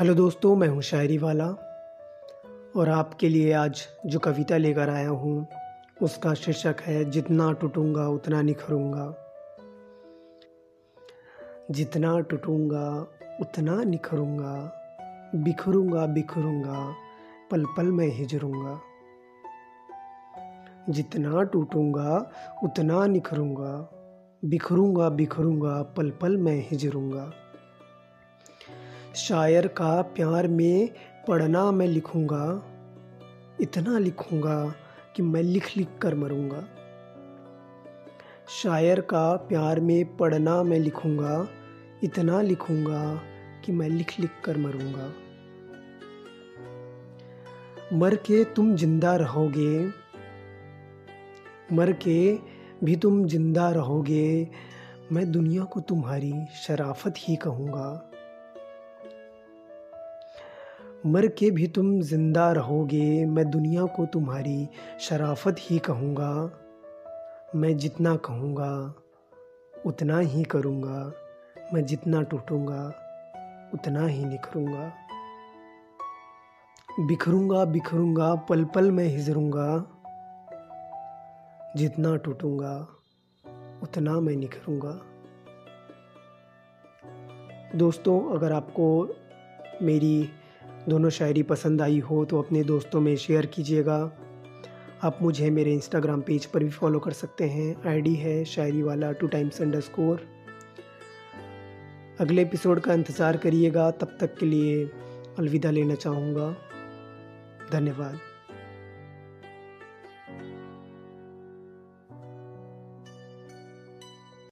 Hello दोस्तों, मैं हूँ शायरी वाला और आपके लिए आज जो कविता लेकर आया हूँ, उसका शीर्षक है, जितना टूटूँगा उतना निखरूँगा। जितना टूटूँगा उतना निखरूँगा, बिखरूँगा बिखरूँगा, पल पल में हिजरूँगा। जितना टूटूँगा उतना निखरूँगा, बिखरूँगा बिखरूँगा, पल पल में हिजरूँगा। शायर का प्यार में पढ़ना मैं लिखूँगा। इतना लिखूँगा कि मैं लिख लिख कर मरूँगा। शायर का प्यार में पढ़ना मैं लिखूँगा। इतना लिखूँगा कि मैं लिख लिख कर मरूँगा। मर के तुम ज़िंदा रहोगे। मर के भी तुम ज़िंदा रहोगे। मैं दुनिया को तुम्हारी शराफत ही कहूँगा। मर के भी तुम ज़िंदा रहोगे, मैं दुनिया को तुम्हारी शराफत ही कहूँगा। मैं जितना कहूँगा, उतना ही करूँगा। मैं जितना टूटूँगा, उतना ही निखरूँगा। बिखरूँगा बिखरूँगा, पल पल में हिजरूँगा। जितना टूटूँगा, उतना मैं निखरूँगा। दोस्तों, अगर आपको मेरी दोनों शायरी पसंद आई हो तो अपने दोस्तों में शेयर कीजिएगा। आप मुझे मेरे इंस्टाग्राम पेज पर भी फॉलो कर सकते हैं। आईडी है शायरी वाला टू टाइम्स अंडर स्कोर अगले एपिसोड का इंतज़ार करिएगा। तब तक के लिए अलविदा लेना चाहूँगा। धन्यवाद।